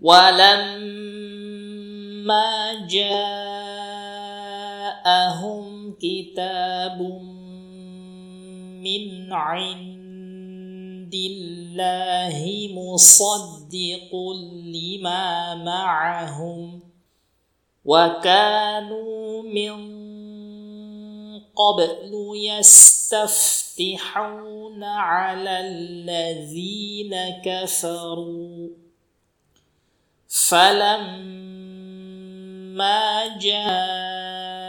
ولما جاءهم كتاب من عند الله مصدق لما معهم وكانوا من قبل يستفتحون على الذين كفروا. فلما جاءهم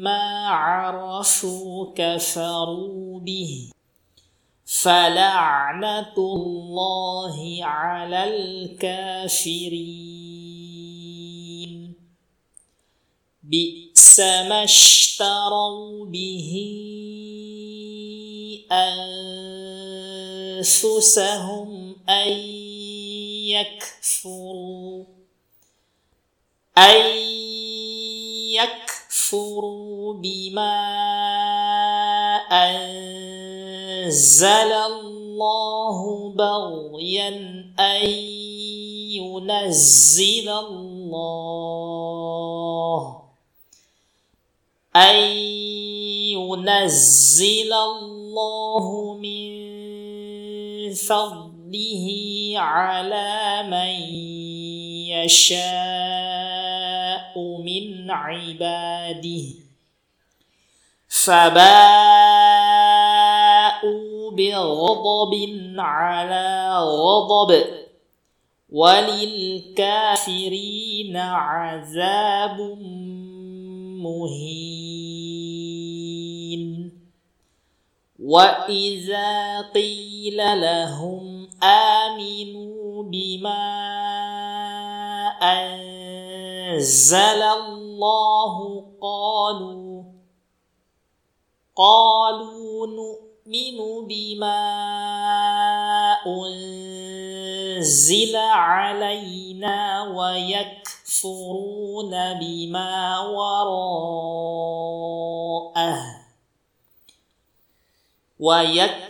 ما عرفوا كفروا به فلعنة الله على الكافرين بئس ما اشتروا به أنفسهم أن يكفروا. أن يكفروا بما أنزل الله بغيا أن ينزل الله. أن ينزل الله من فضله على من يشاء من عباده. فباءوا بغضب على غضب. وللكافرين عذاب مهين. وإذا قيل لهم آمنوا بما أنزل الله قالوا قالوا نؤمن بما أنزل علينا ويكفرون بما وراءه ويكفرون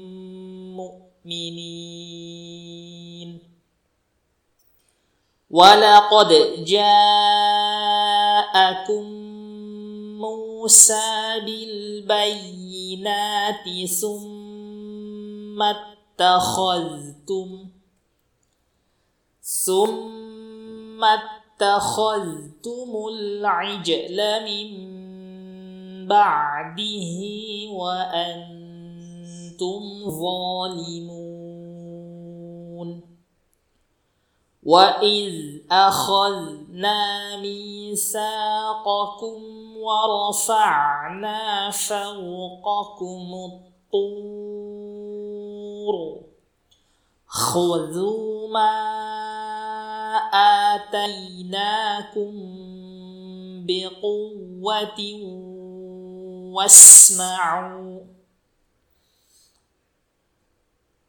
مؤمنين ولقد جاءكم موسى بالبينات ثم اتخذتم ثم اتخذتم العجل من بعده وأن أنتم ظالمون. وإذ أخذنا ميثاقكم ورفعنا فوقكم الطور. خذوا ما آتيناكم بقوة واسمعوا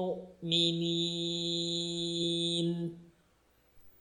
مؤمنين